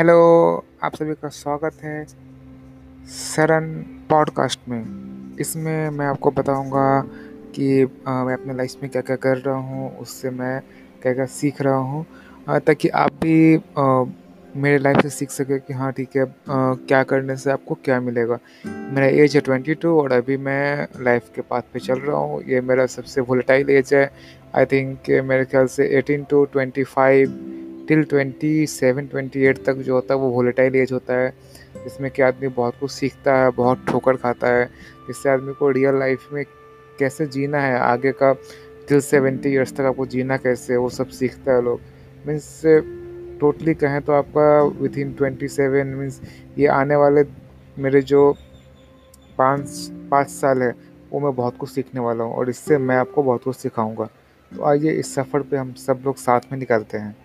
Hello आप सभी का स्वागत है सरन पॉडकास्ट में इसमें मैं आपको बताऊँगा कि अ, मैं अपने लाइफ में क्या-क्या कर रहा हूँ, उससे मैं क्या-क्या सीख रहा हूँ ताकि आप भी अ, मेरे लाइफ से सीख सकें कि हाँ ठीक है अ, क्या करने से आपको क्या मिलेगा। मेरा एज है 22 और अभी मैं लाइफ के पाथ पे चल रहा हूँ। ये मेरा सबसे वोलेटाइल एज है। आई थिंक मेरे ख्याल से 18 टू 25 टिल 27-28 तक जो होता है वो वोलेटाइल एज होता है, जिसमें कि आदमी बहुत कुछ सीखता है, बहुत ठोकर खाता है, जिससे आदमी को रियल लाइफ में कैसे जीना है, आगे का टिल सेवेंटी ईयर्स तक आपको जीना कैसे वो सब सीखता है लोग। मीन्स टोटली कहें तो आपका within twenty seven means ये आने वाले मेरे जो 5 5 साल है, वो मैं बहुत कुछ सीखने वाला हूँ और इससे मैं आपको बहुत कुछ सिखाऊँगा। तो आइए इस सफ़र पे हम सब लोग साथ में निकलते हैं।